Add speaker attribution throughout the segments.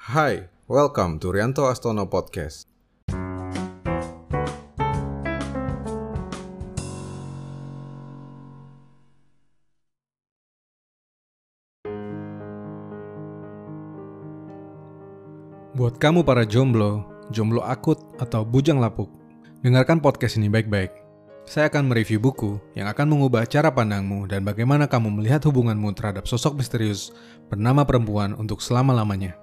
Speaker 1: Hai, welcome to Rianto Astono Podcast. Buat kamu para jomblo, jomblo akut atau bujang lapuk, dengarkan podcast ini baik-baik. Saya akan mereview buku yang akan mengubah cara pandangmu dan bagaimana kamu melihat hubunganmu terhadap sosok misterius bernama perempuan untuk selama-lamanya.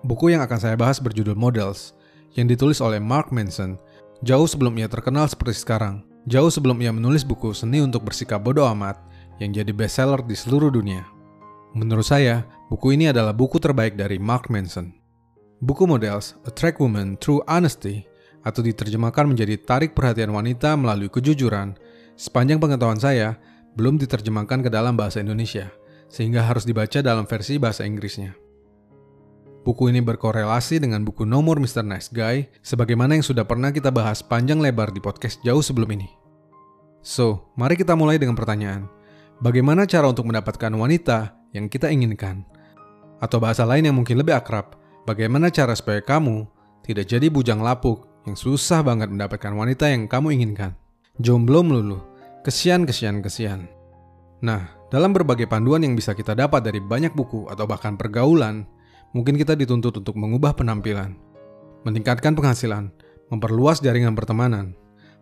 Speaker 1: Buku yang akan saya bahas berjudul Models, yang ditulis oleh Mark Manson, jauh sebelum ia terkenal seperti sekarang, jauh sebelum ia menulis buku Seni untuk Bersikap Bodoh Amat yang jadi bestseller di seluruh dunia. Menurut saya, buku ini adalah buku terbaik dari Mark Manson. Buku Models, Attract Women Through Honesty, atau diterjemahkan menjadi tarik perhatian wanita melalui kejujuran, sepanjang pengetahuan saya, belum diterjemahkan ke dalam bahasa Indonesia, sehingga harus dibaca dalam versi bahasa Inggrisnya. Buku ini berkorelasi dengan buku nomor Mr. Nice Guy, sebagaimana yang sudah pernah kita bahas panjang lebar di podcast jauh sebelum ini. So, mari kita mulai dengan pertanyaan. Bagaimana cara untuk mendapatkan wanita yang kita inginkan? Atau bahasa lain yang mungkin lebih akrab, bagaimana cara supaya kamu tidak jadi bujang lapuk yang susah banget mendapatkan wanita yang kamu inginkan. Jomblo melulu, kesian, kesian, kesian. Nah, dalam berbagai panduan yang bisa kita dapat dari banyak buku atau bahkan pergaulan, mungkin kita dituntut untuk mengubah penampilan, meningkatkan penghasilan, memperluas jaringan pertemanan,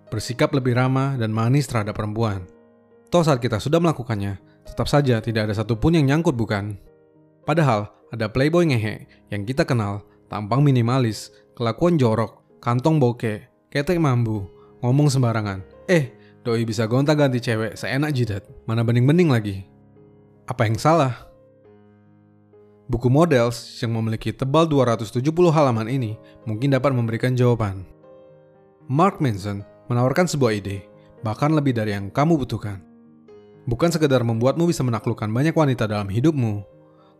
Speaker 1: bersikap lebih ramah dan manis terhadap perempuan. Toh saat kita sudah melakukannya, tetap saja tidak ada satupun yang nyangkut bukan? Padahal, ada playboy ngehe yang kita kenal, tampang minimalis, kelakuan jorok, kantong bokeh, ketek mambu, ngomong sembarangan. Eh, doi bisa gonta-ganti cewek seenak jidat. Mana bening-bening lagi? Apa yang salah? Buku Models yang memiliki tebal 270 halaman ini mungkin dapat memberikan jawaban. Mark Manson menawarkan sebuah ide, bahkan lebih dari yang kamu butuhkan. Bukan sekedar membuatmu bisa menaklukkan banyak wanita dalam hidupmu,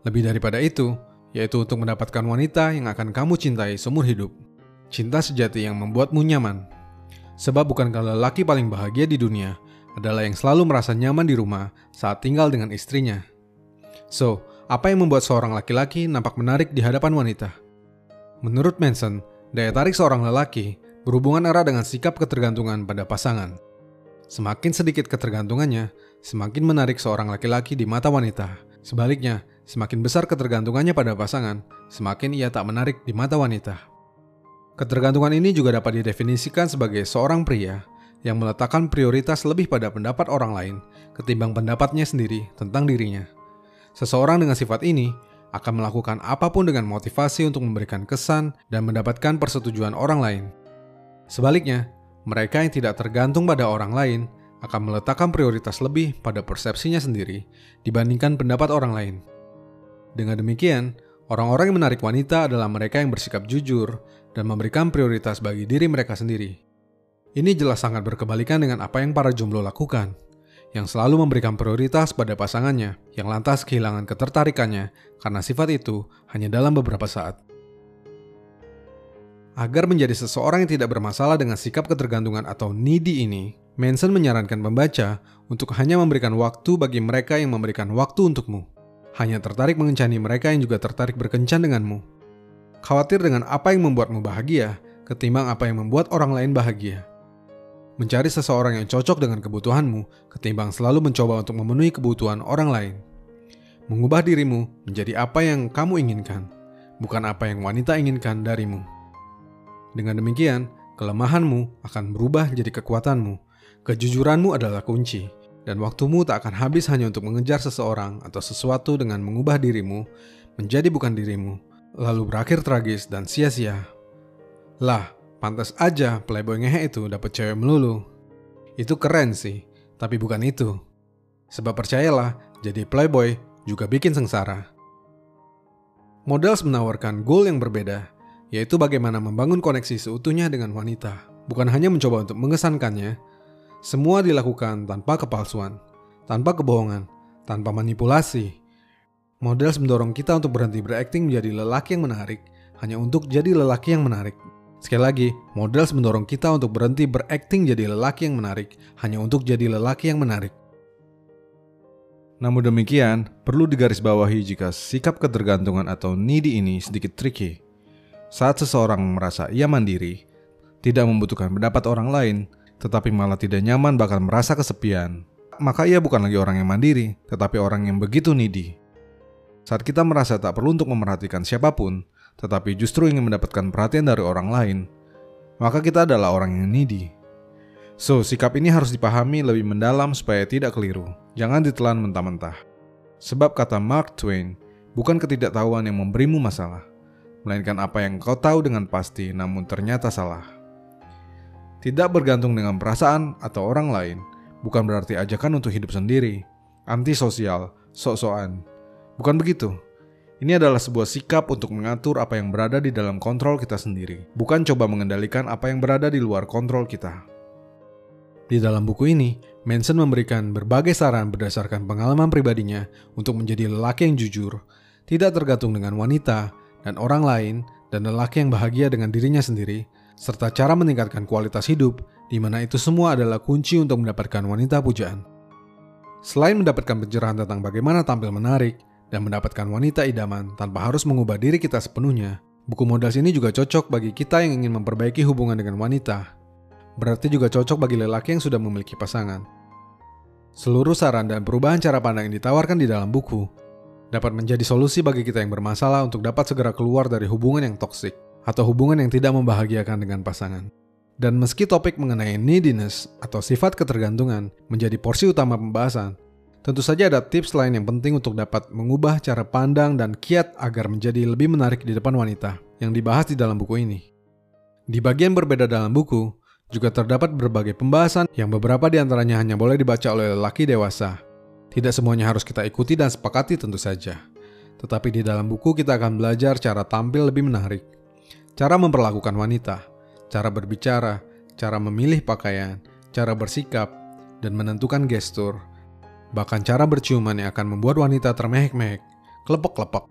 Speaker 1: lebih daripada itu, yaitu untuk mendapatkan wanita yang akan kamu cintai seumur hidup. Cinta sejati yang membuatmu nyaman. Sebab bukankah lelaki paling bahagia di dunia adalah yang selalu merasa nyaman di rumah saat tinggal dengan istrinya. So, apa yang membuat seorang laki-laki nampak menarik di hadapan wanita? Menurut Manson, daya tarik seorang lelaki berhubungan erat dengan sikap ketergantungan pada pasangan. Semakin sedikit ketergantungannya, semakin menarik seorang laki-laki di mata wanita. Sebaliknya, semakin besar ketergantungannya pada pasangan, semakin ia tak menarik di mata wanita. Ketergantungan ini juga dapat didefinisikan sebagai seorang pria yang meletakkan prioritas lebih pada pendapat orang lain ketimbang pendapatnya sendiri tentang dirinya. Seseorang dengan sifat ini akan melakukan apa pun dengan motivasi untuk memberikan kesan dan mendapatkan persetujuan orang lain. Sebaliknya, mereka yang tidak tergantung pada orang lain akan meletakkan prioritas lebih pada persepsinya sendiri dibandingkan pendapat orang lain. Dengan demikian, orang-orang yang menarik wanita adalah mereka yang bersikap jujur dan memberikan prioritas bagi diri mereka sendiri. Ini jelas sangat berkebalikan dengan apa yang para jomblo lakukan yang selalu memberikan prioritas pada pasangannya, yang lantas kehilangan ketertarikannya karena sifat itu hanya dalam beberapa saat. Agar menjadi seseorang yang tidak bermasalah dengan sikap ketergantungan atau needy ini, Manson menyarankan pembaca untuk hanya memberikan waktu bagi mereka yang memberikan waktu untukmu. Hanya tertarik mengencani mereka yang juga tertarik berkencan denganmu. Khawatir dengan apa yang membuatmu bahagia, ketimbang apa yang membuat orang lain bahagia mencari seseorang yang cocok dengan kebutuhanmu ketimbang selalu mencoba untuk memenuhi kebutuhan orang lain. Mengubah dirimu menjadi apa yang kamu inginkan, bukan apa yang wanita inginkan darimu. Dengan demikian, kelemahanmu akan berubah jadi kekuatanmu. Kejujuranmu adalah kunci, dan waktumu tak akan habis hanya untuk mengejar seseorang atau sesuatu dengan mengubah dirimu menjadi bukan dirimu, lalu berakhir tragis dan sia-sia. Lah, Pantas aja playboy ngehe itu dapat cewek melulu. Itu keren sih, tapi bukan itu. Sebab percayalah, jadi playboy juga bikin sengsara. Models menawarkan goal yang berbeda, yaitu bagaimana membangun koneksi seutuhnya dengan wanita. Bukan hanya mencoba untuk mengesankannya, semua dilakukan tanpa kepalsuan, tanpa kebohongan, tanpa manipulasi. Models mendorong kita untuk berhenti berakting menjadi lelaki yang menarik, hanya untuk jadi lelaki yang menarik. Sekali lagi, Models mendorong kita untuk berhenti berakting jadi lelaki yang menarik hanya untuk jadi lelaki yang menarik. Namun demikian, perlu digarisbawahi jika sikap ketergantungan atau needy ini sedikit tricky. Saat seseorang merasa ia mandiri, tidak membutuhkan pendapat orang lain, tetapi malah tidak nyaman bahkan merasa kesepian, maka ia bukan lagi orang yang mandiri, tetapi orang yang begitu needy. Saat kita merasa tak perlu untuk memerhatikan siapa pun, tetapi justru ingin mendapatkan perhatian dari orang lain, maka kita adalah orang yang needy. So, sikap ini harus dipahami lebih mendalam supaya tidak keliru. Jangan ditelan mentah-mentah. Sebab kata Mark Twain, bukan ketidaktahuan yang memberimu masalah, melainkan apa yang kau tahu dengan pasti namun ternyata salah. Tidak bergantung dengan perasaan atau orang lain, bukan berarti ajakan untuk hidup sendiri, antisosial, sok-sokan. Bukan begitu. Ini adalah sebuah sikap untuk mengatur apa yang berada di dalam kontrol kita sendiri, bukan coba mengendalikan apa yang berada di luar kontrol kita. Di dalam buku ini, Manson memberikan berbagai saran berdasarkan pengalaman pribadinya untuk menjadi lelaki yang jujur, tidak tergantung dengan wanita dan orang lain, dan lelaki yang bahagia dengan dirinya sendiri, serta cara meningkatkan kualitas hidup, di mana itu semua adalah kunci untuk mendapatkan wanita pujaan. Selain mendapatkan pencerahan tentang bagaimana tampil menarik dan mendapatkan wanita idaman tanpa harus mengubah diri kita sepenuhnya, buku modal ini juga cocok bagi kita yang ingin memperbaiki hubungan dengan wanita berarti juga cocok bagi lelaki yang sudah memiliki pasangan. Seluruh saran dan perubahan cara pandang yang ditawarkan di dalam buku dapat menjadi solusi bagi kita yang bermasalah untuk dapat segera keluar dari hubungan yang toksik atau hubungan yang tidak membahagiakan dengan pasangan. Dan meski topik mengenai neediness atau sifat ketergantungan menjadi porsi utama pembahasan, tentu saja ada tips lain yang penting untuk dapat mengubah cara pandang dan kiat agar menjadi lebih menarik di depan wanita yang dibahas di dalam buku ini. Di bagian berbeda dalam buku, juga terdapat berbagai pembahasan yang beberapa di antaranya hanya boleh dibaca oleh lelaki dewasa. Tidak semuanya harus kita ikuti dan sepakati tentu saja. Tetapi di dalam buku kita akan belajar cara tampil lebih menarik, cara memperlakukan wanita, cara berbicara, cara memilih pakaian, cara bersikap, dan menentukan gestur, bahkan cara berciuman yang akan membuat wanita termehek-mehek, kelepek-kelepek.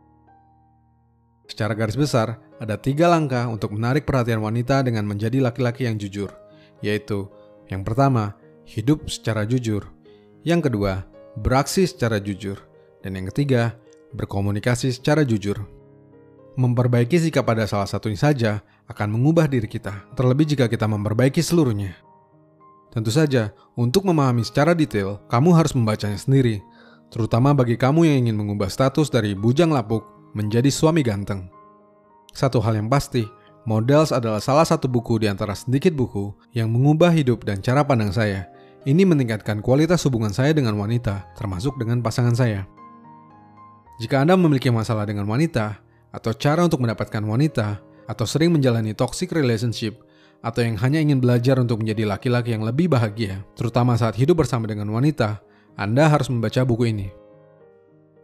Speaker 1: Secara garis besar, ada tiga langkah untuk menarik perhatian wanita dengan menjadi laki-laki yang jujur – yaitu yang pertama, hidup secara jujur, yang kedua, beraksi secara jujur, dan yang ketiga, berkomunikasi secara jujur. Memperbaiki sikap pada salah satunya saja akan mengubah diri kita, terlebih jika kita memperbaiki seluruhnya. Tentu saja, untuk memahami secara detail, kamu harus membacanya sendiri, terutama bagi kamu yang ingin mengubah status dari bujang lapuk menjadi suami ganteng. Satu hal yang pasti, Models adalah salah satu buku di antara sedikit buku yang mengubah hidup dan cara pandang saya. Ini meningkatkan kualitas hubungan saya dengan wanita, termasuk dengan pasangan saya. Jika Anda memiliki masalah dengan wanita, atau cara untuk mendapatkan wanita, atau sering menjalani toxic relationship, atau yang hanya ingin belajar untuk menjadi laki-laki yang lebih bahagia, terutama saat hidup bersama dengan wanita, Anda harus membaca buku ini.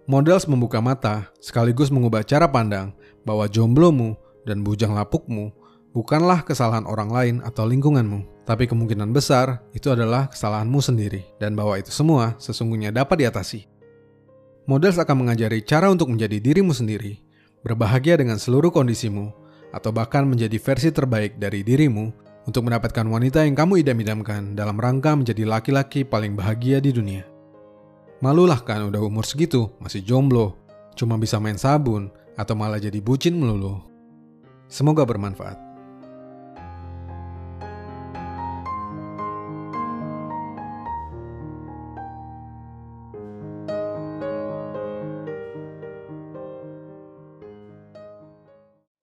Speaker 1: Models membuka mata sekaligus mengubah cara pandang bahwa jomblomu dan bujang lapukmu bukanlah kesalahan orang lain atau lingkunganmu, tapi kemungkinan besar itu adalah kesalahanmu sendiri, dan bahwa itu semua sesungguhnya dapat diatasi. Models akan mengajari cara untuk menjadi dirimu sendiri, berbahagia dengan seluruh kondisimu, atau bahkan menjadi versi terbaik dari dirimu untuk mendapatkan wanita yang kamu idam-idamkan dalam rangka menjadi laki-laki paling bahagia di dunia. Malulah kan udah umur segitu, masih jomblo, cuma bisa main sabun, atau malah jadi bucin melulu. Semoga bermanfaat.